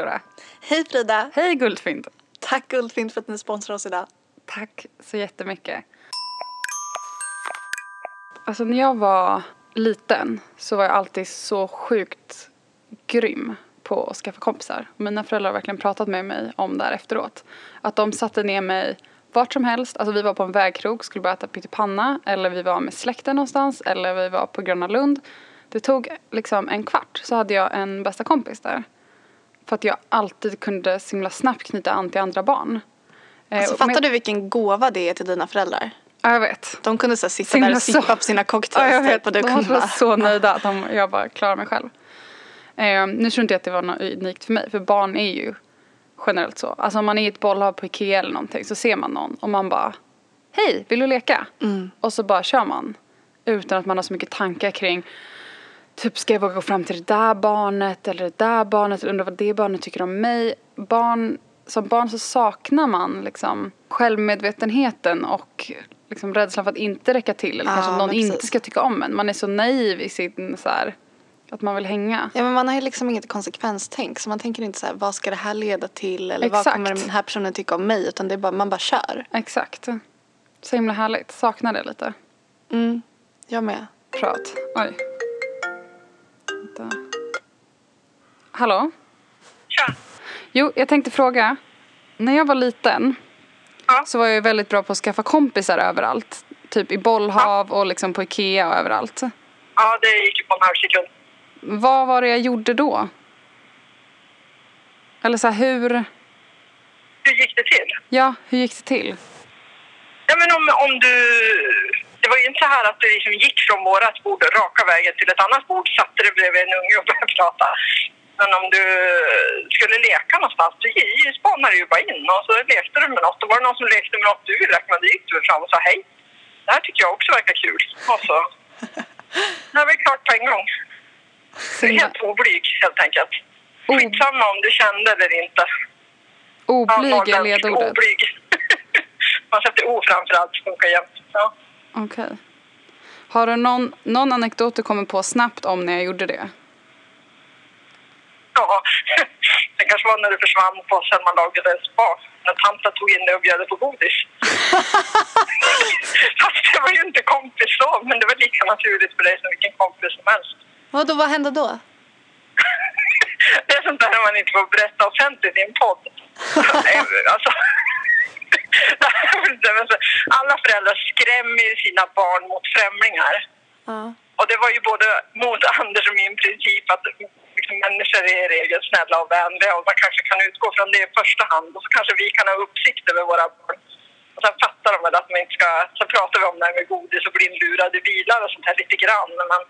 Flora. Hej Frida! Hej Guldfynd. Tack Guldfynd för att ni sponsrar oss idag. Tack så jättemycket. Alltså när jag var liten så var jag alltid så sjukt grym på att skaffa kompisar. Mina föräldrar har verkligen pratat med mig om det här efteråt. Att de satte ner mig vart som helst. Alltså vi var på en vägkrog, skulle bara äta pyttipanna. Eller vi var med släkten någonstans. Eller vi var på Gröna Lund. Det tog liksom en kvart så hade jag en bästa kompis där. För att jag alltid kunde så himla snabbt knyta an till andra barn. Eh, Alltså, fattar med- du vilken gåva det är till dina föräldrar? Ja, jag vet. De kunde så sitta himla där och sippa så- på sina Ja, cocktails jag vet. typ, och du de kunde var bara... så nöjda att de, jag bara klarar mig själv. Eh, nu tror inte jag att det var något unikt för mig, för barn är ju generellt så. Alltså om man är i ett bollhav på Ikea eller någonting så ser man någon och man bara Hej, vill du leka? Mm. Och så bara kör man. Utan att man har så mycket tankar kring Typ ska jag våga gå fram till det där barnet eller det där barnet eller undra vad det barnet tycker om mig. Barn, som barn så saknar man liksom självmedvetenheten och liksom rädslan för att inte räcka till eller Ja, kanske någon men inte ska tycka om en. Man är så naiv i sin så här, att man vill hänga. Ja men man har ju liksom inget konsekvenstänk så man tänker inte så här vad ska det här leda till eller vad Exakt. kommer den här personen tycka om mig utan det är bara, man bara kör. Exakt. Så himla härligt. Saknar det lite. Mm. Jag med. Prat. Oj. Vänta. Hallå? Tja. Jo, jag tänkte fråga. När jag var liten Ja. så var jag väldigt bra på att skaffa kompisar överallt. Typ i bollhav och liksom på Ikea och överallt. Ja, det gick ju på en halv sekund. Vad var det jag gjorde då? Eller så här, hur... Hur gick det till? Ja, hur gick det till? Ja, men om, om du... Det var ju inte så här att du liksom gick från vårat bord raka vägen till ett annat bord, satte dig bredvid en unge och började prata. Men om du skulle leka någonstans, du gi- spanade ju bara in och så lekte du med något. Och var det någon som lekte med något du ville leka med, då gick du fram och sa hej. Det här tycker jag också verkar kul. Och så... Det var ju klart på en gång. Så himla Helt oblyg, helt enkelt. Skitsamma om du kände eller inte. oblyg är ledordet. Oblyg. Man sätter O framför allt, funkar jämt. Ja. Okej. Har du någon, någon anekdot du kommer på snabbt om när jag gjorde det? ja. Det kanske var när du försvann på Selma-lagret spa. När tanten tog in dig och bjöd på godis. Fast det var ju inte kompislov, men det var lika naturligt för dig som vilken kompis som helst. Vadå, vad hände då? Det är sånt där man inte får berätta offentligt i en podd. alltså, alla föräldrar skrämmer ju sina barn mot främlingar. Ja. Och det var ju både mot Anders och min princip att liksom, människor är i regel snälla och vänliga och man kanske kan utgå från det i första hand och så kanske vi kan ha uppsikt över våra barn. Och sen fattar de väl att man inte ska... Så pratar vi om det här med godis och blindlurade bilar och sånt här lite grann. Men,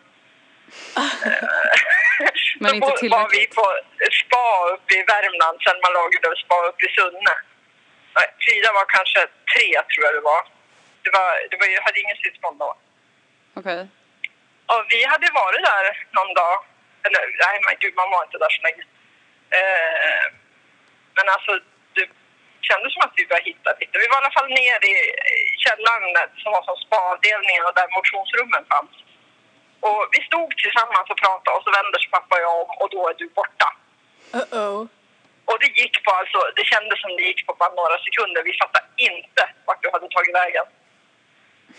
Men inte bo- var vi tillräckligt. på spa uppe i Värmland, sen man lagade spa uppe i Sunne. Frida var kanske tre, tror jag det var. Det var, det var jag hade ingen syskon då. Okej. Och vi hade varit där någon dag. Eller nej, men gud, man var inte där så länge. Eh, men alltså, det kändes som att vi började hitta lite. Vi var i alla fall nere i källaren som var som spaavdelningen och där motionsrummen fanns. Och vi stod tillsammans och pratade och så vände sig pappa och jag om och då är du borta. Uh-oh. Och det gick på alltså, det kändes som det gick på bara några sekunder. Vi fattade inte vart du hade tagit vägen.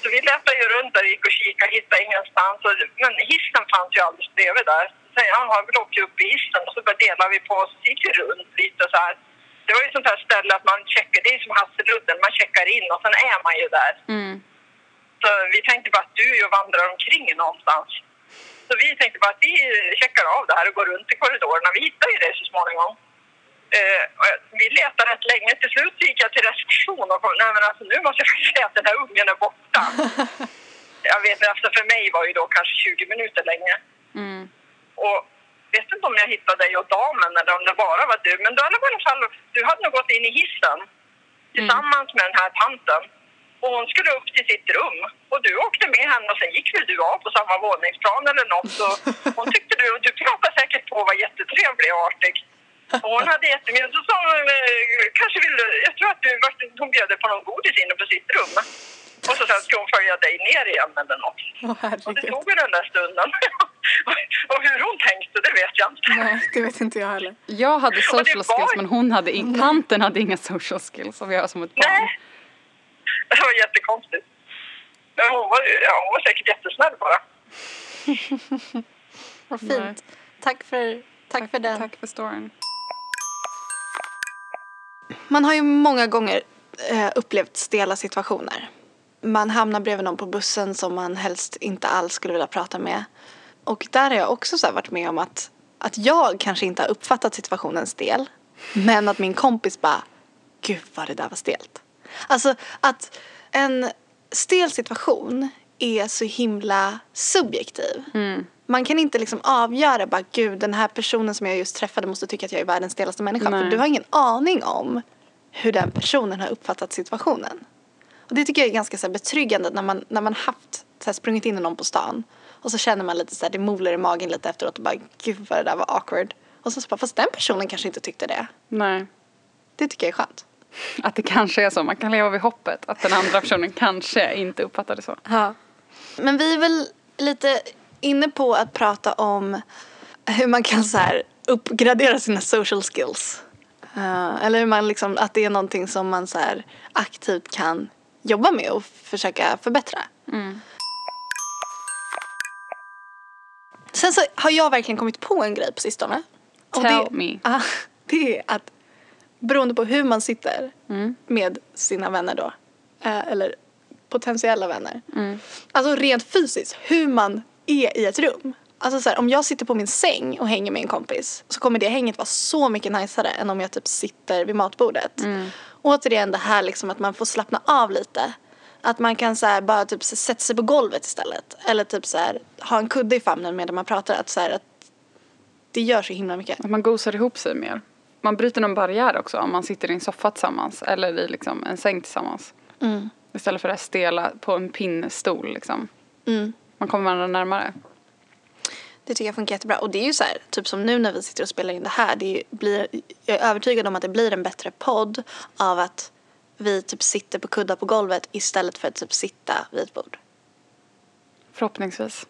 Så vi letade ju runt där, gick och kikade, hittade ingenstans. Och, men hissen fanns ju alldeles bredvid där. Så jag ja, vi åkte upp i hissen och så bara delade vi på oss, gick vi runt lite så här. Det var ju sånt här ställe att man checkar, det är som Hasseludden, man checkar in och sen är man ju där. Mm. Så vi tänkte bara att du och vandrar omkring någonstans. Så vi tänkte bara att vi checkar av det här och går runt i korridorerna. Vi hittar ju det så småningom. Eh, vi letade rätt länge. Till slut gick jag till reception och kom, nej men alltså nu måste jag faktiskt säga att den här ungen är borta. jag vet inte, alltså för mig var ju då kanske 20 minuter länge. Mm. Och vet inte om jag hittade dig och damen eller om det bara var du. Men du, hade i alla fall, du hade nog gått in i hissen tillsammans med den här tanten. Och hon skulle upp till sitt rum. Och du åkte med henne och sen gick väl du av på samma våningsplan eller något. Och hon tyckte du, du pratade säkert på och var jättetrevlig och artig. Och hon hade jättemycket, så sa hon, eh, kanske vill du, jag tror att du, hon bjöd på någon godis inne på sitt rum. Och så sen skulle hon följa dig ner igen eller något. Åh Och det tog ju den där stunden. och hur hon tänkte, det vet jag inte. Nej, det vet inte jag heller. Jag hade social var- skills men hon hade in, tanten hade inga social skills vi var som ett barn. Nej. Det var jättekonstigt. Men hon var, ja, hon var säkert jättesnäll bara. Vad fint. Tack för, tack för den. Tack för storyn. Man har ju många gånger eh, upplevt stela situationer. Man hamnar bredvid någon på bussen som man helst inte alls skulle vilja prata med. Och där har jag också så här varit med om att, att jag kanske inte har uppfattat situationen stel. Men att min kompis bara, gud vad det där var stelt. Alltså att en stel situation är så himla subjektiv. Man kan inte liksom avgöra bara gud den här personen som jag just träffade måste tycka att jag är världens stelaste människa. För Nej. du har ingen aning om hur den personen har uppfattat situationen. Och det tycker jag är ganska så betryggande när man, när man haft så här sprungit in i någon på stan och så känner man lite så här, det molar i magen lite efteråt och bara gud vad det där var awkward. Och så, så bara, fast den personen kanske inte tyckte det. Nej. Det tycker jag är skönt. Att det kanske är så. Man kan leva vid hoppet att den andra personen kanske inte uppfattar det så. Ja. Men vi är väl lite inne på att prata om hur man kan så här uppgradera sina social skills. Eh, eller hur man liksom, att det är någonting som man så här aktivt kan jobba med och försöka förbättra. Sen så har jag verkligen kommit på en grej på sistone. Tell det, me. Ah, det är att beroende på hur man sitter Mm. med sina vänner då, eh, eller potentiella vänner. Mm. Alltså rent fysiskt, hur man är i ett rum. Alltså så här, om jag sitter på min säng och hänger med en kompis så kommer det hänget vara så mycket najsare än om jag typ sitter vid matbordet. Mm. Återigen det här liksom att man får slappna av lite. Att man kan så här bara typ sätta sig på golvet istället. Eller typ så här ha en kudde i famnen medan man pratar. Att så här, att det gör så himla mycket. Att man gosar ihop sig mer. Man bryter någon barriär också om man sitter i en soffa tillsammans eller i liksom en säng tillsammans. Mm. Istället för att stela på en pinnstol liksom. Mm. Man kommer varandra närmare. Det tycker jag funkar jättebra. Och det är ju så här, typ som nu när vi sitter och spelar in det här. Det är ju- blir, jag är övertygad om att det blir en bättre podd av att vi typ sitter på kuddar på golvet istället för att typ sitta vid ett bord. Förhoppningsvis.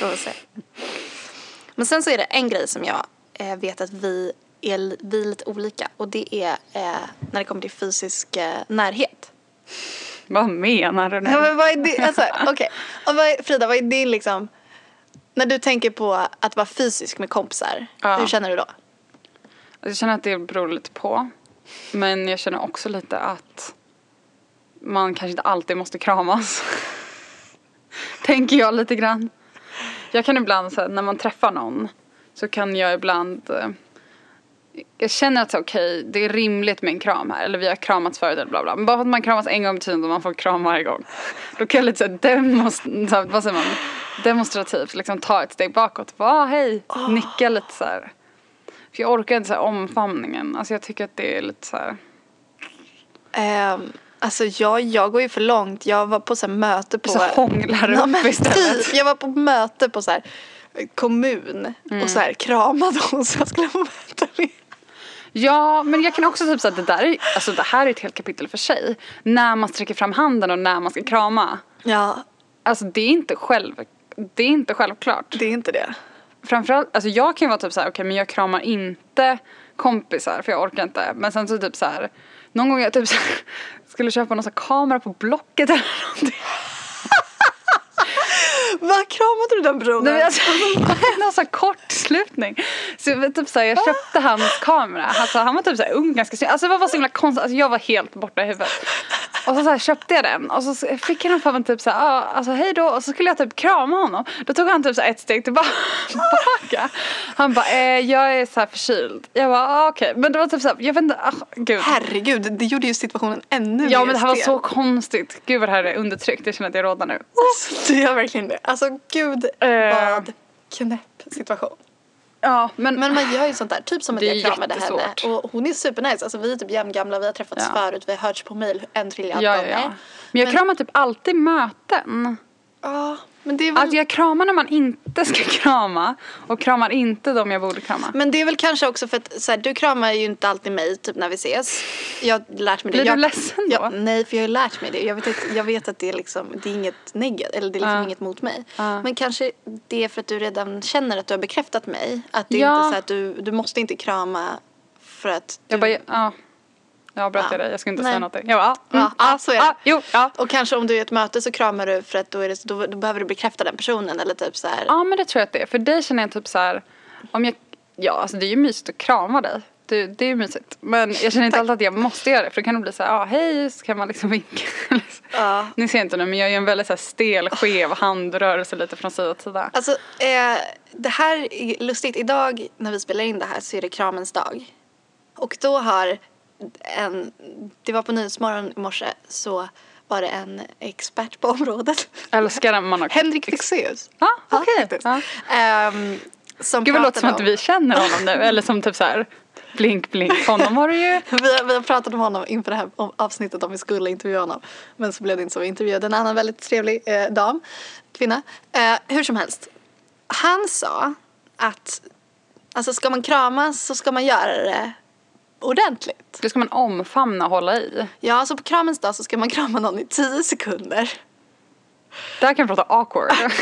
Får vi se. Men sen så är det en grej som jag eh, vet att vi är, vi är lite olika. Och det är eh, när det kommer till fysisk eh, närhet. Vad menar du nu? Ja, men vad är det, alltså, okej. Och vad är, Frida, vad är din liksom, när du tänker på att vara fysisk med kompisar, Ja. hur känner du då? Jag känner att det beror lite på. Men jag känner också lite att man kanske inte alltid måste kramas. Tänker jag lite grann. Jag kan ibland, så här, när man träffar någon, så kan jag ibland eh, jag känner att så, okej, det är rimligt med en kram här. Eller vi har kramats förut eller bla bla. Men bara för att man kramas en gång betyder att man får kram varje gång. Då kan jag lite såhär demonst- vad säger man? demonstrativt liksom ta ett steg bakåt. Bara, hej, nicka lite så här. För jag orkar inte så här omfamningen. Alltså jag tycker att det är lite så här. Um, alltså jag, jag går ju för långt. Jag var på så här möte på... Så hånglar du upp istället. Jag var på möte på så här kommun Mm. och så här kramade hon så jag skulle få möta med. Ja, men jag kan också typ säga att det där är, alltså det här är ett helt kapitel för sig. När man sträcker fram handen och när man ska krama. Ja, Alltså det är inte själv, det är inte självklart. det är inte det. Framförallt, alltså jag kan ju vara typ så här, okej men jag kramar inte kompisar för jag orkar inte. Men sen så typ så här, någon gång jag typ så här, skulle köpa någon så kamera på Blocket eller någonting. Vad kramade du den brodern? Nej, alltså, någon sån kortslutning. Så jag, typ så här, jag köpte hans kamera. Alltså, han var typ så här ung, ganska snygg. Alltså det var bara så himla konstigt. Alltså, jag var helt borta i huvudet. Och så, så här, köpte jag den och så fick han för mig typ så här, ah, alltså hej då. Och så skulle jag typ krama honom. Då tog han typ så ett steg tillbaka. Han bara, eh, jag är så här förkyld. Jag bara, ah, okej. Men det var typ så här, jag vet inte, ah, gud. Herregud, det gjorde ju situationen ännu Ja mer men det här var så konstigt. Gud vad det här är undertryckt. Jag känner att jag rådnar nu. Alltså, det gör verkligen det. Alltså gud Eh. vad knäpp situation. Ja men, Men man gör ju sånt där, typ som att jag kramade henne. Och hon är supernice, alltså vi är typ jämngamla, vi har träffats Ja. förut, vi har hörts på mail en trilliard Ja, ja, gånger. ja. Men jag Men- kramar typ alltid möten. Ja, men det är väl... Att jag kramar när man inte ska krama och kramar inte de jag borde krama. Men det är väl kanske också för att så här, du kramar ju inte alltid mig typ när vi ses. Jag har lärt mig det. Blir jag, du ledsen då? Jag, nej, för jag har lärt mig det. Jag vet, att, jag vet att det är liksom, det är inget negativt, eller det är liksom Ja. inget mot mig. Ja. Men kanske det är för att du redan känner att du har bekräftat mig. Att det är Ja. inte så att du, du måste inte krama för att du... Jag bara, ja. Jag avbröt Ja. dig, jag skulle inte Nej. säga någonting. Jag bara, ja, Ja, mm, ja, så är det. ja, jo, ja. Och kanske om du är i ett möte så kramar du för att då, är det, då, då behöver du bekräfta den personen eller typ så här. Ja men det tror jag att det är. För dig känner jag typ så här, om jag, ja alltså det är ju mysigt att krama dig. Det, det är ju mysigt. Men jag känner inte alltid att jag måste göra det. För då kan det bli så här, ja hej, så kan man liksom vinka. Ja. Ni ser inte nu men jag gör en väldigt så här stel, skev handrörelse lite från sida till sida. Alltså, eh, det här är lustigt. Idag när vi spelar in det här så är det kramens dag. Och då har en, det var på Nyhetsmorgon i morse, så var det en expert på området. Älskar man har... Henrik Fexeus. Ja, okej. Ehm, som Gud vad det låter som pratade att vi känner honom nu. Eller som typ så här, blink blink. Honom har du ju. Vi har, vi har pratat om honom inför det här om- avsnittet om vi skulle intervjua honom. Men så blev det inte så. Vi intervjuade en annan väldigt trevlig eh, dam, kvinna. Eh, hur som helst. Han sa att alltså ska man kramas så ska man göra det ordentligt. Det ska man omfamna och hålla i. Ja, alltså på kramens dag så ska man krama någon i tio sekunder. Där kan vi prata awkward.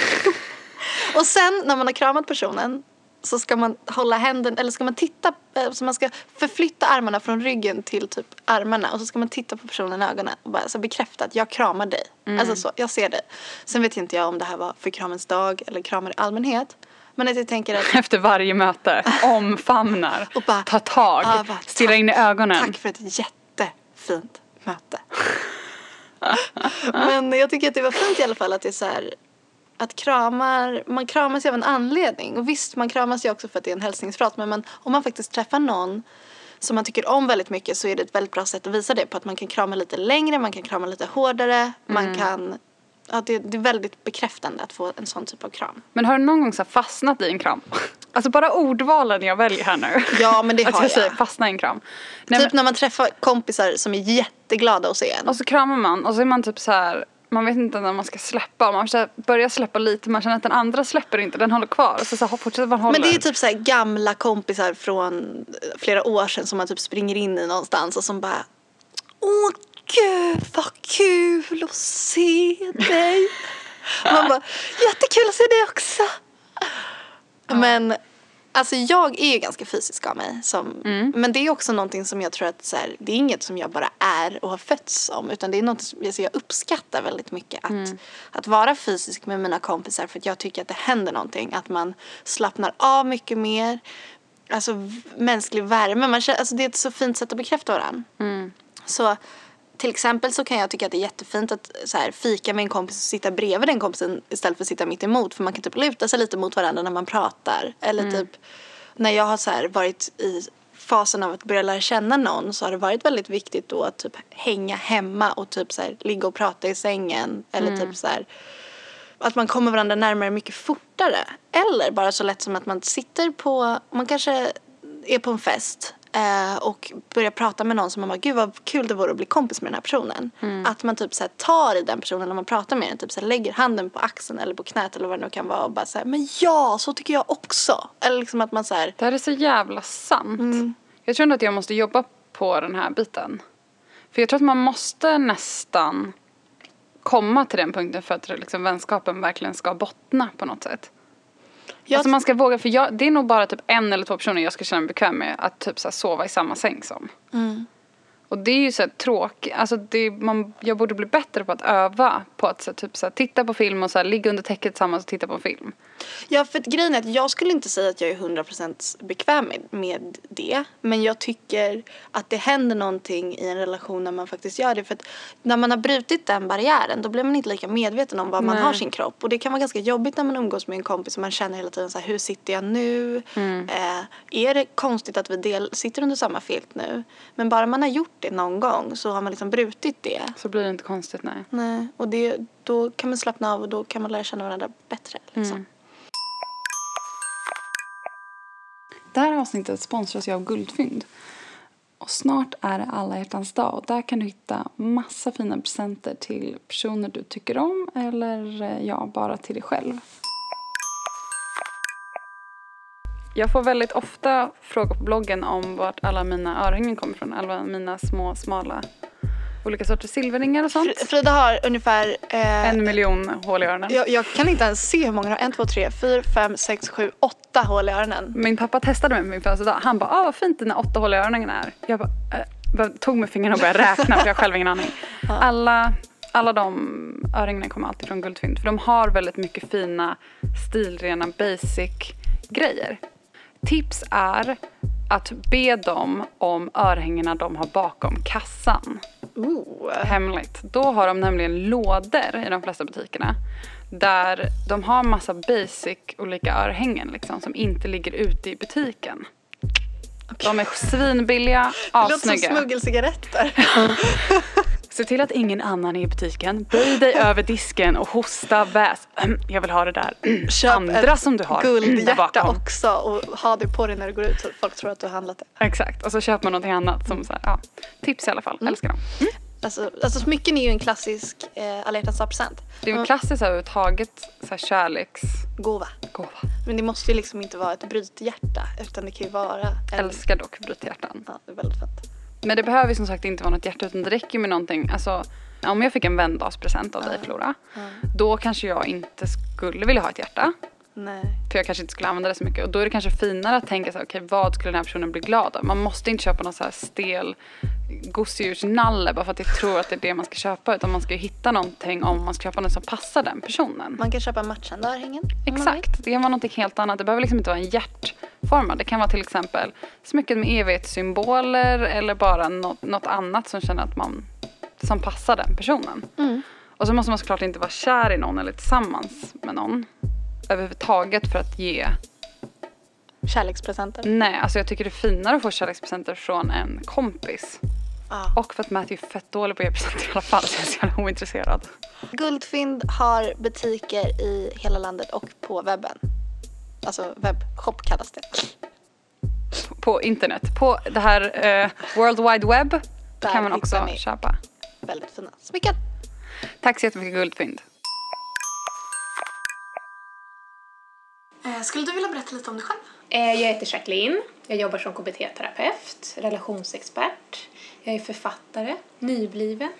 Och sen när man har kramat personen så ska man hålla händen, eller ska man titta, eh, så man ska förflytta armarna från ryggen till typ armarna och så ska man titta på personen i ögonen och bara så bekräfta att jag kramar dig. Alltså så, jag ser dig. Sen vet inte jag om det här var för kramens dag eller kramar i allmänhet. Men att jag tänker att Efter varje möte. Omfamnar. Och bara- ta tag. Ja, bara, stirra tack, in i ögonen. Tack för ett jättefint möte. Men jag tycker att det var fint i alla fall att det är så här att kramar, man kramas ju av en anledning. Och visst, man kramas ju också för att det är en hälsningsfras. Men man, om man faktiskt träffar någon som man tycker om väldigt mycket så är det ett väldigt bra sätt att visa det på. Att man kan krama lite längre, man kan krama lite hårdare. Man kan, ja, det, det är väldigt bekräftande att få en sån typ av kram. Men har du någon gång så fastnat i en kram? Alltså bara ordvalen jag väljer här nu. Ja, men det att har jag jag. säger fastna i en kram. Nej, typ men, när man träffar kompisar som är jätteglada att se en. och så kramar man och så är man typ så här. Man vet inte när man ska släppa. Man börjar släppa lite. Man känner att den andra släpper inte. Den håller kvar. Så, så här, fortsätter man hålla. Men det är typ så här gamla kompisar från flera år sedan som man typ springer in i någonstans och som bara Åh gud vad kul att se dig. Man bara jättekul att se dig också. Men alltså jag är ju ganska fysisk av mig. Som, Men det är också någonting som jag tror att så här, det är inget som jag bara är och har fötts som. Utan det är något som alltså jag uppskattar väldigt mycket. Att, att vara fysisk med mina kompisar för att jag tycker att det händer någonting. Att man slappnar av mycket mer. Alltså mänsklig värme. Man alltså det är ett så fint sätt att bekräfta varandra. Så till exempel så kan jag tycka att det är jättefint att så här, fika med en kompis och sitta bredvid den kompisen istället för att sitta mitt emot. För man kan typ luta sig lite mot varandra när man pratar. Eller typ när jag har så här, varit i fasen av att börja lära känna någon så har det varit väldigt viktigt då att typ hänga hemma och typ så här, ligga och prata i sängen. Eller typ så här, att man kommer varandra närmare mycket fortare. Eller bara så lätt som att man sitter på, man kanske är på en fest eh, och börjar prata med någon som man bara, gud vad kul det vore att bli kompis med den här personen. Att man typ så här, tar i den personen när man pratar med den, typ så här, lägger handen på axeln eller på knät eller vad det nu kan vara och bara så här, men ja, så tycker jag också. Eller liksom att man så här, Det här är så jävla sant. Mm. Jag tror ändå att jag måste jobba på den här biten. För jag tror att man måste nästan komma till den punkten för att liksom vänskapen verkligen ska bottna på något sätt. Jag, Alltså man ska våga, för jag, det är nog bara typ en eller två personer jag ska känna mig bekväm med att typ så sova i samma säng som. Mm. Och det är ju så här tråkigt, alltså det, man, jag borde bli bättre på att öva på att så här, typ så här, titta på film och så här, ligga under täcket tillsammans och titta på en film. Ja, för grejen är att jag skulle inte säga att jag är 100% bekväm med, med det. Men jag tycker att det händer någonting i en relation när man faktiskt gör det. För att när man har brutit den barriären då blir man inte lika medveten om var man Nej. har sin kropp. Och det kan vara ganska jobbigt när man umgås med en kompis och man känner hela tiden så här, hur sitter jag nu? Eh, är det konstigt att vi del, sitter under samma filt nu? Men bara man har gjort det någon gång så har man liksom brutit det. Så blir det inte konstigt, nej. Nej, och det, då kan man slappna av och då kan man lära känna varandra bättre. Liksom. Det här avsnittet sponsras ju av Guldfynd. Och snart är det alla hjärtans dag och där kan du hitta massa fina presenter till personer du tycker om eller eh, ja, bara till dig själv. Jag får väldigt ofta frågor på bloggen om vart alla mina örhängen kommer ifrån. Alla mina små smala olika sorters silverringar och sånt. Fr- Frida har ungefär... Eh, En miljon hål i öronen. jag, jag kan inte ens se hur många du har. En, två, tre, fyra, fem, sex, sju, åtta hål i öronen. Min pappa testade mig på min födelsedag. Han bara, ah, vad fint dina åtta hål i öronen är. Jag bara, eh, tog med fingrarna och började räkna för jag har själv ingen aning. Alla, alla de örhängena kommer alltid från Guldfynd. För de har väldigt mycket fina, stilrena, basic grejer. Tips är att be dem om örhängena de har bakom kassan. Ooh. Hemligt. Då har de nämligen lådor i de flesta butikerna. Där de har massa basic olika örhängen liksom, som inte ligger ute i butiken. De är svinbilliga, Det låter som assnygga. smuggelcigaretter. Se till att ingen annan är i butiken. Böj dig över disken och hosta, väs. Jag vill ha det där. Köp Andra ett som du har. guldhjärta också och ha det på dig när du går ut så folk tror att du har handlat det. Exakt. Och så köper man någonting annat som så här, ja. Tips i alla fall. Älskar dem. Alltså, alltså smycken är ju en klassisk eh, alla hjärtans dag-present. Det är ju en klassisk överhuvudtaget så här. Gåva. Men det måste ju liksom inte vara ett brythjärta utan det kan ju vara en... Älskar dock brythjärtan. Ja, det är väldigt fint. Men det behöver ju som sagt inte vara något hjärta utan det räcker med någonting. Alltså, om jag fick en vändagspresent av dig Flora. Då kanske jag inte skulle vilja ha ett hjärta. Nej. För jag kanske inte skulle använda det så mycket. Och då är det kanske finare att tänka så här, okej vad skulle den här personen bli glad av? Man måste inte köpa någon så här stel gosedjursnalle bara för att jag tror att det är det man ska köpa. Utan man ska ju hitta någonting om man ska köpa något som passar den personen. Man kan köpa matchande örhängen. Exakt, det kan vara något helt annat. Det behöver liksom inte vara en hjärtformad. Det kan vara till exempel smycket med evighetssymboler eller bara något, något annat som känner att man som passar den personen. Mm. Och så måste man såklart inte vara kär i någon eller tillsammans med någon överhuvudtaget för att ge. Kärlekspresenter. Nej, alltså jag tycker det är finare att få kärlekspresenter från en kompis. Ja. Och för att Matthew är fett dålig på att ge presenter i alla fall så jag är så jävla ointresserad. Guldfynd har butiker i hela landet och på webben. Alltså webbshop kallas det. På internet, på det här eh, World Wide Web Där kan man också köpa. Väldigt fina smycken. Tack så jättemycket Guldfynd. Eh, skulle du vilja berätta lite om dig själv? Eh, Jag heter Jacqueline. Jag jobbar som KBT-terapeut, relationsexpert. Jag är författare, nybliven.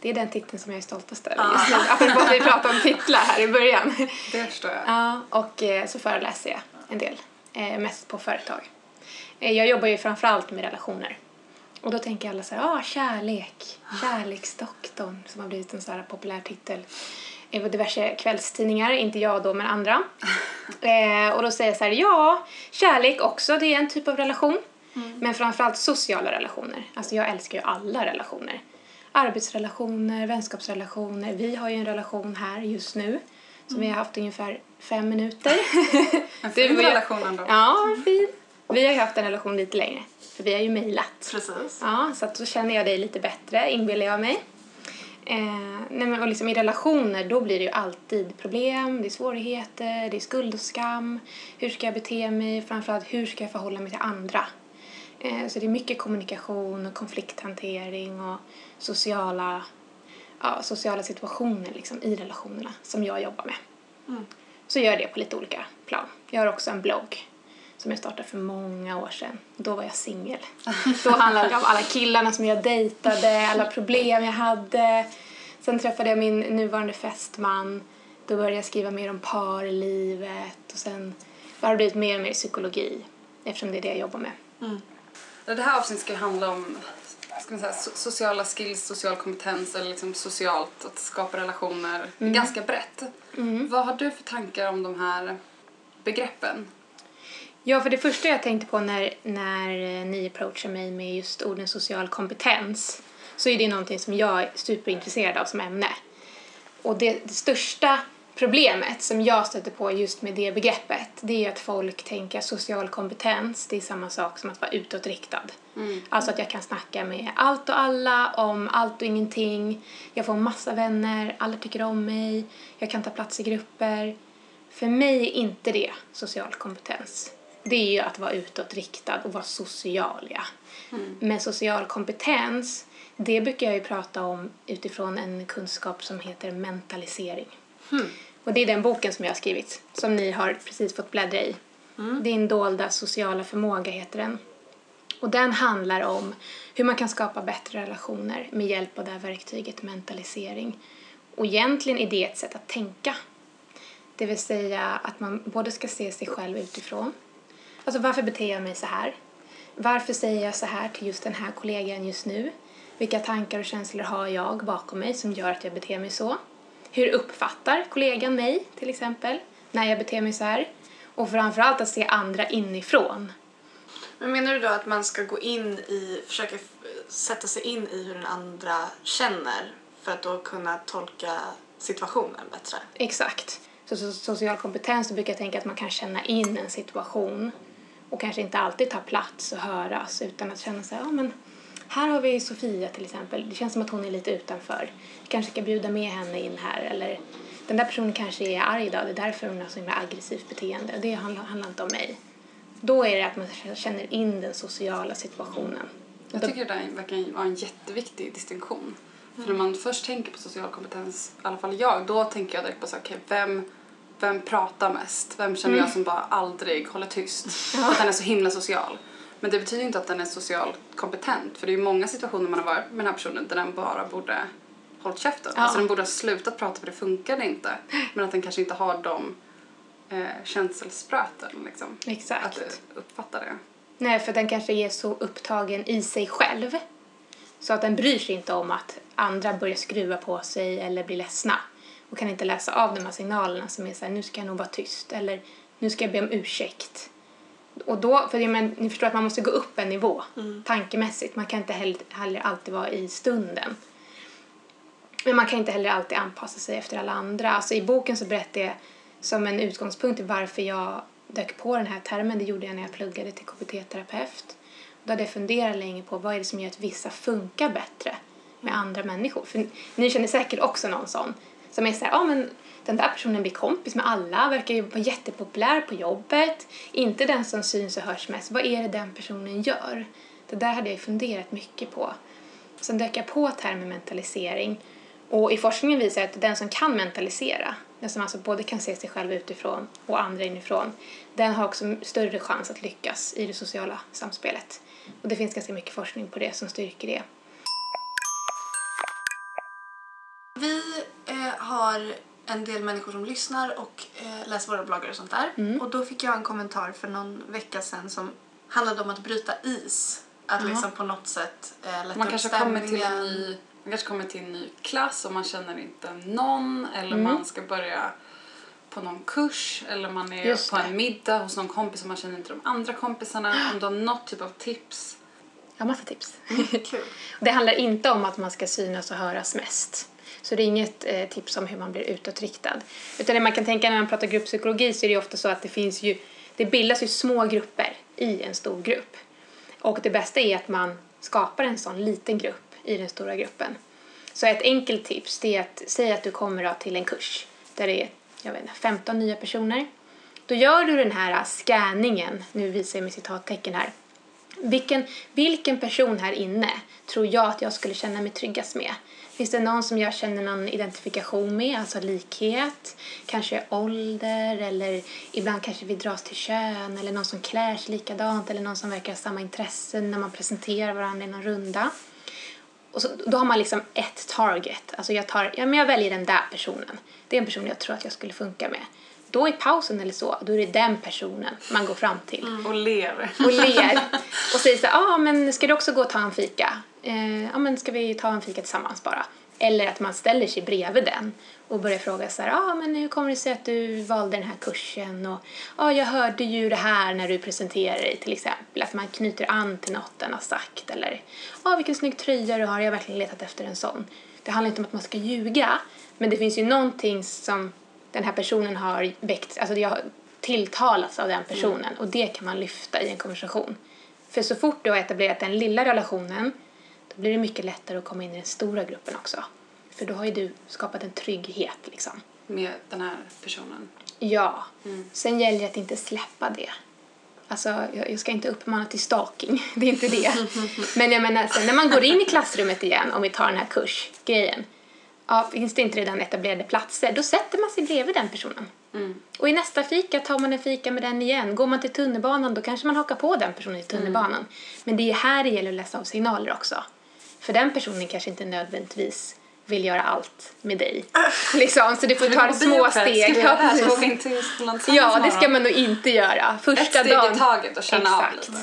Det är den titeln som jag är stoltast över just nu. Apropå att vi pratade om titlar här i början. Det förstår jag. Ja, och eh, så föreläser jag en del, eh, mest på företag. Jag jobbar ju framförallt med relationer. Och då tänker alla så här, ah, kärlek, kärleksdoktorn, som har blivit en så här populär titel i diverse kvällstidningar, inte jag då, men andra. Eh, och då säger jag så här, ja, kärlek också, det är en typ av relation. Men framförallt sociala relationer. Alltså jag älskar ju alla relationer. Arbetsrelationer, vänskapsrelationer. Vi har ju en relation här just nu som vi har haft ungefär fem minuter. En fin relation ändå. Ja, fin. Vi har ju haft en relation lite längre, för vi har ju mejlat. Precis. Ja, så att då känner jag dig lite bättre, inbillar jag mig. Eh, nej men, och liksom I relationer då blir det ju alltid problem, det är svårigheter, det är skuld och skam. Hur ska jag bete mig? Framförallt hur ska jag förhålla mig till andra? Eh, så det är mycket kommunikation och konflikthantering och sociala, ja, sociala situationer liksom, i relationerna som jag jobbar med. Så gör jag det på lite olika plan. Jag har också en blogg som jag startade för många år sedan. Då var jag singel. Då handlade det om alla killarna som jag dejtade, alla problem jag hade. Sen träffade jag min nuvarande fästman. Då började jag skriva mer om parlivet och sen har det blivit mer och mer psykologi eftersom det är det jag jobbar med. Det här avsnittet ska handla om ska man säga, so- sociala skills, social kompetens eller liksom socialt, att skapa relationer. Det är ganska brett. Vad har du för tankar om de här begreppen? Ja, för det första jag tänkte på när, när eh, ni approachar mig med just orden social kompetens så är det någonting som jag är superintresserad av som ämne. Och det, det största problemet som jag stöter på just med det begreppet det är att folk tänker att social kompetens det är samma sak som att vara utåtriktad. Alltså att jag kan snacka med allt och alla om allt och ingenting. Jag får massa vänner, alla tycker om mig, jag kan ta plats i grupper. För mig är inte det social kompetens. Det är ju att vara utåtriktad och vara social, ja. Men social kompetens, det brukar jag ju prata om utifrån en kunskap som heter mentalisering. Och det är den boken som jag har skrivit, som ni har precis fått bläddra i. Din dolda sociala förmåga heter den. Och den handlar om hur man kan skapa bättre relationer med hjälp av det här verktyget mentalisering. Och egentligen är det ett sätt att tänka. Det vill säga att man både ska se sig själv utifrån. Alltså varför beter jag mig så här? Varför säger jag så här till just den här kollegan just nu? Vilka tankar och känslor har jag bakom mig som gör att jag beter mig så? Hur uppfattar kollegan mig till exempel när jag beter mig så här? Och framförallt att se andra inifrån. Men menar du då att man ska gå in i, försöka sätta sig in i hur den andra känner för att då kunna tolka situationen bättre? Exakt. Så, så social kompetens, då brukar jag tänka att man kan känna in en situation och kanske inte alltid ta plats och höras utan att känna så här, ja men här har vi Sofia till exempel. Det känns som att hon är lite utanför. Vi kanske ska bjuda med henne in här eller den där personen kanske är arg idag, det är därför hon har så himla aggressivt beteende och det handlar, handlar inte om mig. Då är det att man känner in den sociala situationen. Jag tycker det där verkar vara en jätteviktig distinktion. För när man först tänker på social kompetens, i alla fall jag, då tänker jag direkt på så okej, vem, vem pratar mest? Vem känner jag som bara aldrig håller tyst? Att den är så himla social. Men det betyder inte att den är social kompetent. För det är ju många situationer man har varit med den här personen där den bara borde hållit käften. Ja. Alltså den borde ha slutat prata för det funkade inte. Men att den kanske inte har de eh, känselspröten liksom. Exakt. Att eh, uppfatta det. Nej, för den kanske är så upptagen i sig själv så att den bryr sig inte om att andra börjar skruva på sig eller blir ledsna och kan inte läsa av de här signalerna som är så här, nu ska jag nog vara tyst eller nu ska jag be om ursäkt. Och då, för men, ni förstår att man måste gå upp en nivå tankemässigt. Man kan inte heller, heller alltid vara i stunden. Men man kan inte heller alltid anpassa sig efter alla andra. Alltså I boken så berättar jag som en utgångspunkt till varför jag dök på den här termen. Det gjorde jag när jag pluggade till KBT-terapeut. Då hade jag funderat länge på vad är det som gör att vissa funkar bättre med andra människor. För ni känner säkert också någon sån som är så här, ja men den där personen blir kompis med alla, verkar ju vara jättepopulär på jobbet, inte den som syns och hörs mest. Vad är det den personen gör? Det där hade jag funderat mycket på. Sen dök jag på termen mentalisering och i forskningen visar att den som kan mentalisera, den som alltså både kan se sig själv utifrån och andra inifrån, den har också större chans att lyckas i det sociala samspelet. Och det finns ganska mycket forskning på det som styrker det. Har en del människor som lyssnar och eh, läser våra bloggar och sånt där. Och då fick jag en kommentar för någon vecka sedan som handlade om att bryta is. Att liksom på något sätt eh, lätta Man upp kanske kommer till en stämningen. ny, man kanske kommer till en ny klass och man känner inte någon eller man ska börja på någon kurs eller man är Just på det. en middag hos någon kompis och man känner inte de andra kompisarna. Om du har något typ av tips. Ja, massa tips. Kul. Det handlar inte om att man ska synas och höras mest. Så det är inget eh, tips om hur man blir utåtriktad. Utan det man kan tänka när man pratar grupppsykologi så är det ju ofta så att det finns ju, det bildas ju små grupper i en stor grupp. Och det bästa är att man skapar en sån liten grupp i den stora gruppen. Så ett enkelt tips det är att säga att du kommer då till en kurs där det är jag vet inte, 15 nya personer. Då gör du den här eh, scanningen, nu visar jag med citattecken här, vilken, vilken person här inne tror jag att jag skulle känna mig tryggast med? Finns det någon som jag känner någon identifikation med, alltså likhet? Kanske ålder eller ibland kanske vi dras till kön eller någon som klär sig likadant eller någon som verkar ha samma intressen när man presenterar varandra i någon runda. Och så, då har man liksom ett target. Alltså jag, tar, ja, men jag väljer den där personen. Det är en person jag tror att jag skulle funka med. Då i pausen eller så, då är det den personen man går fram till Och ler. och ler och säger så här, ah, men ska du också gå och ta en fika? Eh, ja, men ska vi ta en fika tillsammans bara? Eller att man ställer sig bredvid den och börjar fråga så här, ah, men hur kommer det sig att du valde den här kursen? Och ah, jag hörde ju det här när du presenterade dig till exempel. Att man knyter an till något den har sagt. Eller, ah, vilken snygg tröja du har, jag har verkligen letat efter en sån. Det handlar inte om att man ska ljuga, men det finns ju någonting som den här personen har väckt, alltså jag har tilltalats av den personen och det kan man lyfta i en konversation. För så fort du har etablerat den lilla relationen då blir det mycket lättare att komma in i den stora gruppen också. För då har ju du skapat en trygghet liksom. Med den här personen. Ja. Sen gäller det att inte släppa det. Alltså, jag, jag ska inte uppmana till stalking, det är inte det. Men jag menar, sen när man går in i klassrummet igen, om vi tar den här kursgrejen, ja, finns det inte redan etablerade platser, då sätter man sig bredvid den personen. Och i nästa fika tar man en fika med den igen. Går man till tunnelbanan då kanske man hakar på den personen i tunnelbanan. Men det är här det gäller att läsa av signaler också. För den personen kanske inte nödvändigtvis vill göra allt med dig. liksom, så du får ta små steg. Ska det här går vi in till skolan tillsammans Ja, det ska man nog inte göra. Ett Första steg dagen. i taget och känna av Exakt. lite.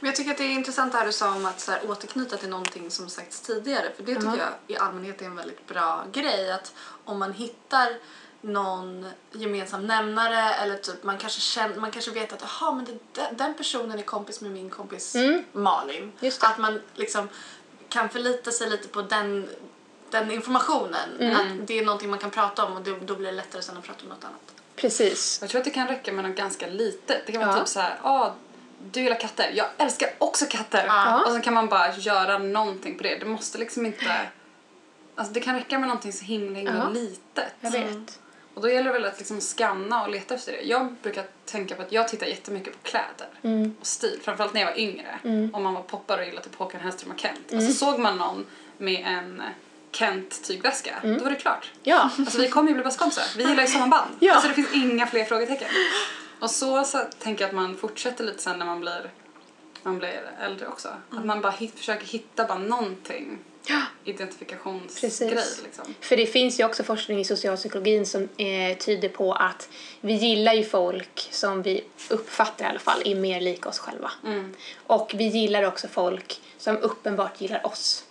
Men jag tycker att det är intressant det här du sa om att så här, återknyta till någonting som sagts tidigare. För det tycker jag i allmänhet är en väldigt bra grej. Att om man hittar någon gemensam nämnare eller typ man kanske, känner, man kanske vet att aha, men det, den- personen är kompis med min kompis Malin. Just det. Att man liksom kan förlita sig lite på den, den informationen. Att det är någonting man kan prata om och då, då blir det lättare sen att prata om något annat. Precis. Jag tror att det kan räcka med något ganska litet. Det kan vara Ja. typ så här, ah, du gillar katter, jag älskar också katter. Ja. Och så kan man bara göra någonting på det. Det måste liksom inte... Alltså det kan räcka med någonting så himla, himla Ja. litet. Jag vet. Och då gäller det väl att liksom scanna och leta efter det. Jag brukar tänka på att jag tittar jättemycket på kläder Mm. och stil. Framförallt när jag var yngre. Om man var poppare och gillade typ Håkan Hellström och Kent. Mm. Alltså såg man någon med en Kent tygväska, Mm. då var det klart. Ja. Alltså vi kommer ju bli bästa kompisar. Vi gillar ju samma band. Ja. Alltså det finns inga fler frågetecken. Och så, så tänker jag att man fortsätter lite sen när man blir, man blir äldre också. Att man bara hit, försöker hitta bara någonting. Ja. Identifikationsgrej liksom. För det finns ju också forskning i socialpsykologin som eh, tyder på att vi gillar ju folk som vi uppfattar i alla fall är mer lika oss själva. Mm. Och vi gillar också folk som uppenbart gillar oss.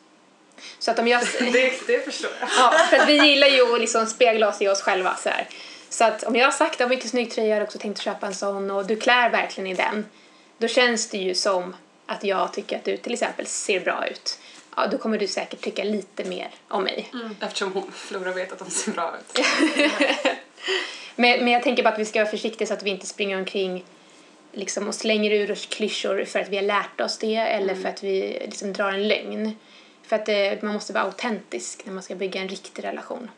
Så att om jag... Det, det förstår jag. Ja, för att vi gillar ju att liksom spegla oss i oss själva så här. Så att om jag har sagt att vilken snygg tröja jag har också tänkt köpa en sån och du klär verkligen i den. Då känns det ju som att jag tycker att du till exempel ser bra ut. Ja, då kommer du säkert tycka lite mer om mig. Eftersom hon, Flora vet att hon ser bra ut. Men, men jag tänker bara att vi ska vara försiktiga så att vi inte springer omkring liksom, och slänger ur oss klyschor för att vi har lärt oss det eller för att vi liksom, drar en lögn. För att eh, man måste vara autentisk när man ska bygga en riktig relation.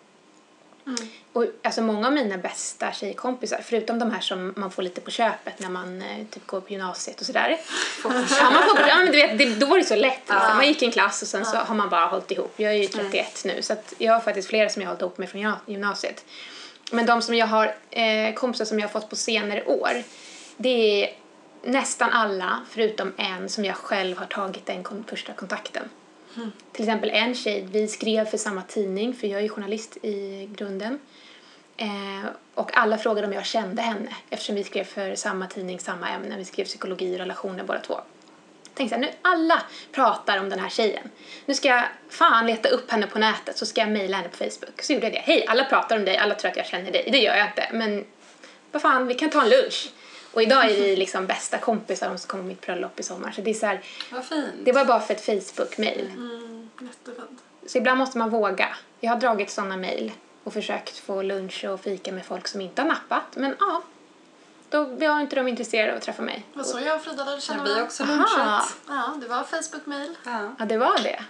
Och alltså många av mina bästa tjejkompisar, förutom de här som man får lite på köpet när man eh, typ går på gymnasiet och sådär. ja, man får, ja, men du vet, det, då var det så lätt. Liksom. Man gick i en klass och sen så har man bara hållit ihop. Jag är ju 31 nu så jag har faktiskt flera som jag har hållit ihop med från gymna- gymnasiet. Men de som jag har, eh, kompisar som jag har fått på senare år, det är nästan alla förutom en som jag själv har tagit den första kontakten. Mm. Till exempel en tjej, vi skrev för samma tidning, för jag är ju journalist i grunden. Eh, och alla frågade om jag kände henne eftersom vi skrev för samma tidning, samma ämne. Vi skrev psykologi och relationer båda två. Tänkte så här, nu alla pratar om den här tjejen. Nu ska jag fan leta upp henne på nätet så ska jag mejla henne på Facebook. Så gjorde jag det. Hej, alla pratar om dig, alla tror att jag känner dig. Det gör jag inte, men vad fan, vi kan ta en lunch. Och idag är vi liksom bästa kompisar, de som kommer på mitt bröllop i sommar. Så det är så här, Vad fint. det var bara för ett Facebook-mail. Mm, jättefint. Så ibland måste man våga. Jag har dragit sådana mejl och försökt få lunch och fika med folk som inte har nappat. Men ja, då var inte de intresserade av att träffa mig. Var så jag och Frida lärde känna vi varandra. också Aha. lunchat? Ja, det var Facebook-mail. Ja. Ja, det var det.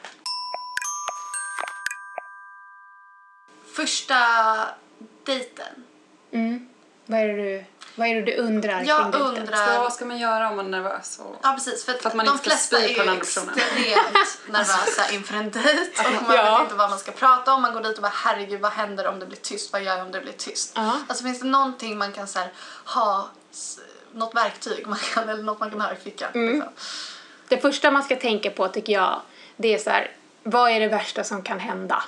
Första dejten. Mm. Vad, är det du, vad är det du undrar Jag kring undrar- Så vad ska man göra om man är nervös? Och... Ja precis, för, att För att man de inte ska flesta spy är på den ju andra personen. extremt nervösa inför en dejt och man Ja. vet inte vad man ska prata om. Man går dit och bara herregud vad händer om det blir tyst? Vad gör jag om det blir tyst? Ja. Alltså finns det någonting man kan så här, ha, något verktyg man kan, eller något man kan ha i fickan? Mm. Liksom. Det första man ska tänka på tycker jag, det är så här, vad är det värsta som kan hända?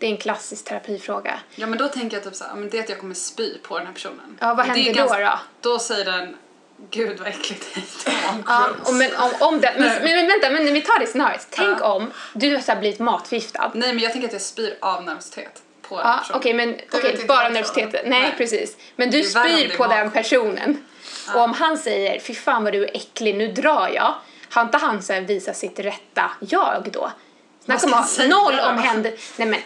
Det är en klassisk terapifråga. Ja men då tänker jag typ såhär, men det är att jag kommer spy på den här personen. Ja, vad händer då då? Då säger den, gud vad äckligt. Ja, gross." och men, om, om det, men, men, vänta, men vi tar det scenariot. Tänk om du har så här blivit matförgiftad. Nej men jag tänker att jag spyr av nervositet på den Ja, personen. okej, men okej, inte bara jag Nej, Nej. precis. Men du spyr på den personen. Och om han säger, fy fan vad du är äcklig, nu drar jag. Har inte han visat sitt rätta jag då? Snacka om noll då? om händer. Nej men,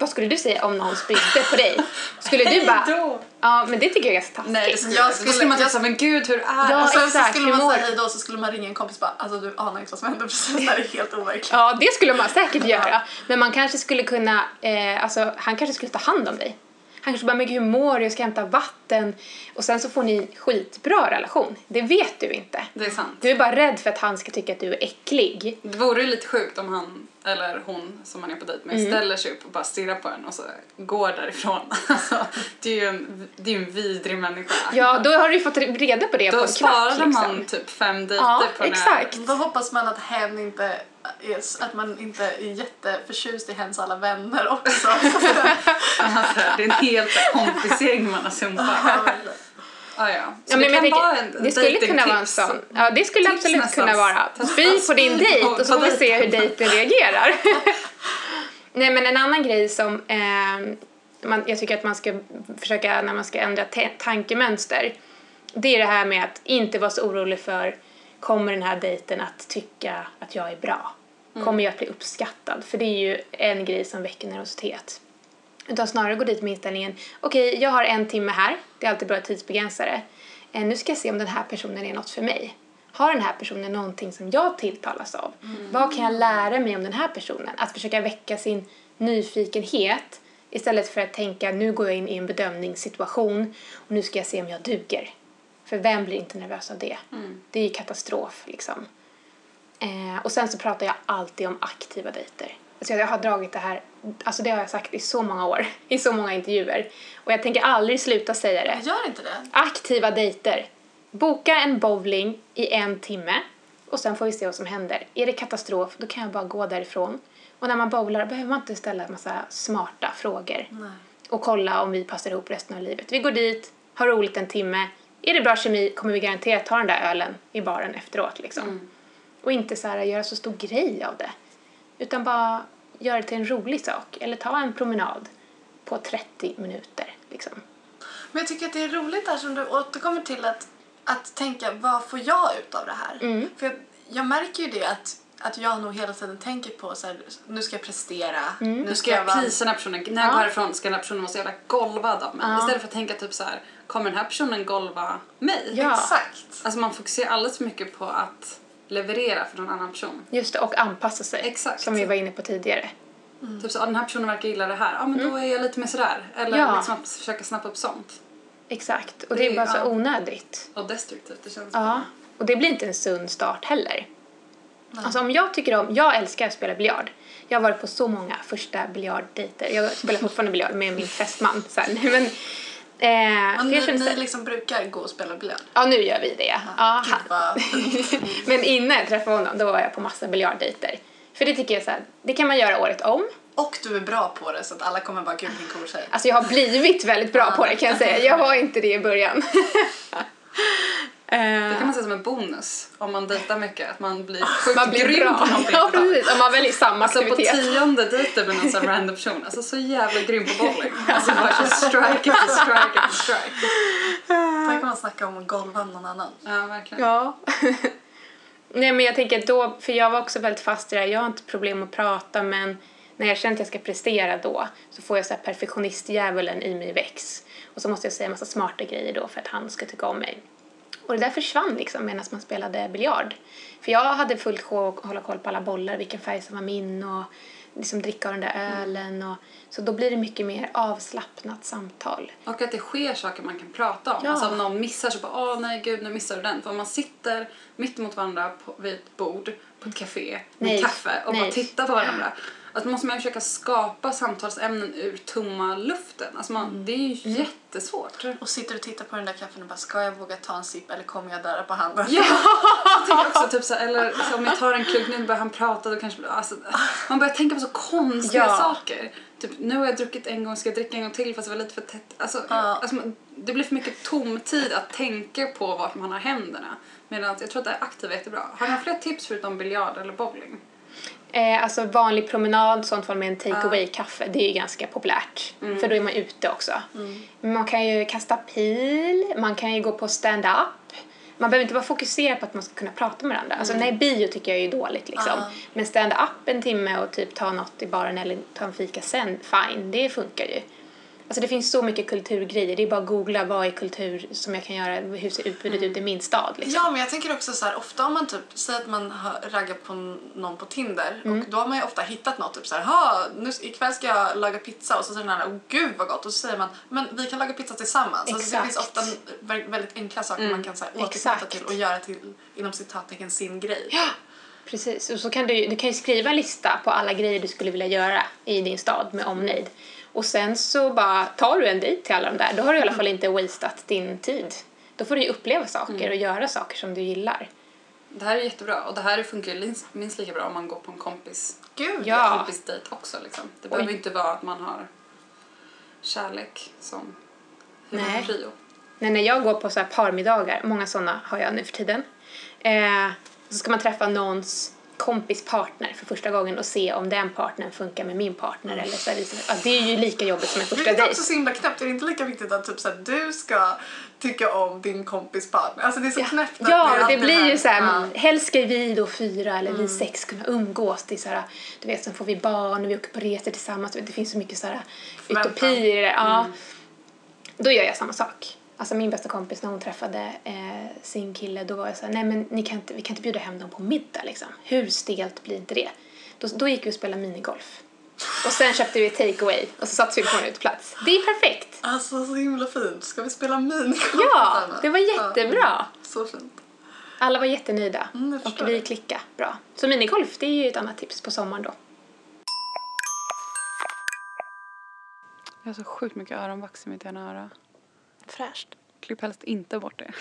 vad skulle du säga om någon spydde på dig? Skulle du bara... då. Ja, men det tycker jag är ganska taskigt. Nej det skulle Jag skulle- Då skulle man säga men gud hur är Ja, det? Och sen så exakt, skulle hur man säga du? hej då så skulle man ringa en kompis och bara alltså du anar inte vad som händer precis. Det här är helt overkligt. Ja, det skulle man säkert göra. Men man kanske skulle kunna, eh, alltså han kanske skulle ta hand om dig. Han kanske bara, men gud, hur mår du? Jag ska hämta vatten. Och sen så får ni en skitbra relation. Det vet du inte. Det är sant. Du är bara rädd för att han ska tycka att du är äcklig. Det vore ju lite sjukt om han, eller hon som man är på dejt med, Mm. ställer sig upp och bara stirrar på en och så går därifrån. Alltså, det är ju en, det är en vidrig människa. Ja, då har du ju fått reda på det på Då en sparade kvart liksom. man typ fem dejter Ja, på den exakt. här. Då hoppas man att hen inte är, att man inte är jätteförtjust i hens alla vänner också. Alltså, det är en helt kompisgäng man har sumpat. Ah, ja. Så Ja, men det jag kan tänker, vara en det skulle kunna vara en sån. Ja, det skulle Tips absolut nästan. kunna vara. Spy på din dejt och så får vi se hur dejten. reagerar. Nej, men en annan grej som eh, man, jag tycker att man ska försöka när man ska ändra te- tankemönster. Det är det här med att inte vara så orolig för kommer den här dejten att tycka att jag är bra? Kommer jag att bli uppskattad? För det är ju en grej som väcker nervositet. Utan snarare gå dit med inställningen, okej, jag har en timme här, det är alltid bra att tidsbegränsa det. Eh, nu ska jag se om den här personen är något för mig. Har den här personen någonting som jag tilltalas av? Vad kan jag lära mig om den här personen? Att försöka väcka sin nyfikenhet istället för att tänka, nu går jag in i en bedömningssituation och nu ska jag se om jag duger. För vem blir inte nervös av det? Det är ju katastrof liksom. Eh, och sen så pratar jag alltid om aktiva dejter. Alltså jag har dragit det här, alltså det har jag sagt i så många år, i så många intervjuer. Och jag tänker aldrig sluta säga det. Gör inte det. Aktiva dejter. Boka en bowling i en timme och sen får vi se vad som händer. Är det katastrof, då kan jag bara gå därifrån. Och när man bowlar behöver man inte ställa en massa smarta frågor Nej. och kolla om vi passar ihop resten av livet. Vi går dit, har roligt en timme. Är det bra kemi kommer vi garanterat ta den där ölen i baren efteråt liksom. Och inte så här göra så stor grej av det. Utan bara göra det till en rolig sak. Eller ta en promenad på 30 minuter liksom. Men jag tycker att det är roligt där som du återkommer till att, att tänka vad får jag ut av det här? Mm. För jag, jag märker ju det att, att jag nog hela tiden tänker på så här, nu ska jag prestera, Mm. Nu ska jag prisa den här personen. När jag går härifrån ska den här personen vara så jävla golvad av mig. Ja. Istället för att tänka typ så här, kommer den här personen golva mig? Ja. Exakt. Alltså man fokuserar alldeles för mycket på att leverera för någon annan person. Just det, och anpassa sig. Exakt. Som vi var inne på tidigare. Typ så, ah, den här personen verkar gilla det här. Ja men då är jag lite mer sådär. Eller Ja. liksom att försöka snappa upp sånt. Exakt. Och Det det är bara så ja. onödigt. Och destruktivt det känns. Ja. Och det blir inte en sund start heller. Alltså om jag tycker om, jag älskar att spela biljard. Jag har varit på så många första biljarddejter. Jag spelar fortfarande biljard med min fästman sen. Men, eh, för ni, ni liksom brukar gå och spela biljard? Ja, nu gör vi det. Ja, han- vad- Men innan jag träffade honom, då var jag på massa biljarddejter. För det tycker jag så här, det kan man göra året om. Och du är bra på det så att alla kommer bara gud vilken cool tjej. Alltså jag har blivit väldigt bra på det kan jag säga. Jag var inte det i början. Det kan man se som en bonus om man dejtar mycket. Att man blir sjukt man blir grym bra. på någonting. Ja, precis. Om man väljer samma Alltså på aktivitet. tionde dejten med någon sån random person, alltså så jävla grym på bowling. Alltså bara kör strike efter strike efter strike. Där kan man snacka om att golva någon annan. Ja, verkligen. Ja. Nej men jag tänker då, för jag var också väldigt fast i det här, jag har inte problem att prata men när jag känner att jag ska prestera då så får jag så här perfektionistdjävulen i mig väx. Och så måste jag säga en massa smarta grejer då för att han ska tycka om mig. Och det där försvann liksom medan man spelade biljard. För jag hade fullt sjå att hålla koll på alla bollar, vilken färg som var min och liksom dricka av den där ölen och så då blir det mycket mer avslappnat samtal. Och att det sker saker man kan prata om. Ja. Alltså om någon missar så bara åh nej gud nu missar du den. För om man sitter mitt emot varandra på, vid ett bord på ett café med Nej. kaffe och Nej. bara tittar på varandra. Att måste man försöka skapa samtalsämnen ur tomma luften. Alltså man, Mm. det är ju jättesvårt. Och sitter och tittar på den där kaffen och bara ska jag våga ta en sipp eller kommer jag dö på handen? Ja, jag också typ så eller så om jag tar en klunk nu börjar han prata då kanske alltså, man börjar tänka på så konstiga Ja. saker. Typ nu har jag druckit en gång, ska jag dricka en gång till fast det var lite för tätt. Alltså, Ja. alltså det blir för mycket tomtid att tänka på vart man har händerna. Medan jag tror att det är aktiva är jättebra. Har ni fler tips förutom biljard eller bowling? Eh, alltså vanlig promenad, sånt fall med en take away kaffe, det är ju ganska populärt. Mm. För då är man ute också. Men Man kan ju kasta pil, man kan ju gå på stand-up. Man behöver inte vara fokuserad på att man ska kunna prata med varandra. Alltså nej, bio tycker jag är dåligt liksom. Ja. Men stand-up en timme och typ ta något i baren eller ta en fika sen, fine, det funkar ju. Alltså det finns så mycket kulturgrejer. Det är bara att googla vad är kultur som jag kan göra, hur ser utbudet ut i min stad liksom. Ja, men jag tänker också så här, ofta om man typ, säger att man har raggat på någon på Tinder Mm. och då har man ju ofta hittat något typ så här, nu ikväll ska jag laga pizza och så säger den andra, åh gud vad gott och så säger man, men vi kan laga pizza tillsammans. Alltså, det Exakt. finns ofta vä- väldigt enkla saker man kan så här, återknyta Exakt. till och göra till, inom citattecken, sin grej. Precis, och så kan du, du kan ju skriva en lista på alla grejer du skulle vilja göra i din stad med omnejd. Och sen så bara tar du en dejt till alla de där. Då har du i alla fall inte wastat din tid. Då får du ju uppleva saker och göra saker som du gillar. Det här är jättebra och det här funkar minst- lika bra om man går på en kompis, Gud Ja. kompisdejt också. Liksom. Det behöver inte vara att man har kärlek som huvudprio. Nej, när jag går på så här parmiddagar, många sådana har jag nu för tiden, eh, så ska man träffa någons kompis partner för första gången och se om den partnern funkar med min partner eller så här, vice- ja, det är ju lika jobbigt som en första Vilket är dejt. också så himla knäppt. Är det inte lika viktigt att typ så här, du ska tycka om din kompis partner? Alltså det är så knäppt att Ja, det alltid blir ju så här, Ja. helst ska vi då fyra eller Mm. vi sex kunna umgås. Det är så här, du vet, sen får vi barn och vi åker på resor tillsammans. Det finns så mycket så här utopier i det. Ja. Mm. Då gör jag samma sak. Alltså min bästa kompis när hon träffade eh, sin kille då var jag så här, nej men ni kan inte, vi kan inte bjuda hem dem på middag liksom. Hur stelt blir inte det? Då, då gick vi och spelade minigolf. Och sen köpte vi takeaway och så satte vi på en uteplats. Det är perfekt! Alltså så himla fint. Ska vi spela minigolf Ja, det var jättebra. Ja, så fint. Alla var jättenöjda Mm, och vi klickade bra. Så minigolf, det är ju ett annat tips på sommaren då. Jag har så sjukt mycket öronvax i mitt ena öra. Fräscht. Klipp helst inte bort det.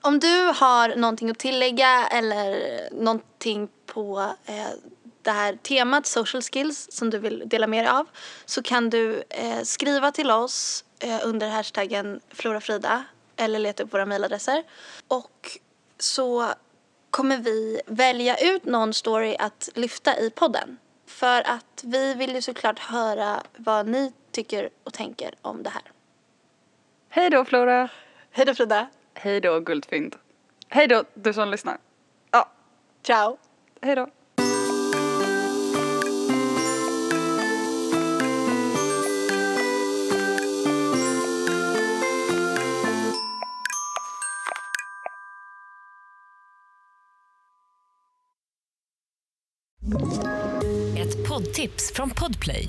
Om du har någonting att tillägga eller någonting på eh, det här temat social skills som du vill dela med dig av så kan du eh, skriva till oss eh, under hashtaggen florafrida eller leta upp våra mejladresser. Och så kommer vi välja ut någon story att lyfta i podden. För att vi vill ju såklart höra vad ni tycker och tänker om det här. Hej då Flora! Hej då Frida! Hej då Guldfynd! Hej då du som lyssnar! Ja, Ciao! hej då! Ett poddtips från Podplay.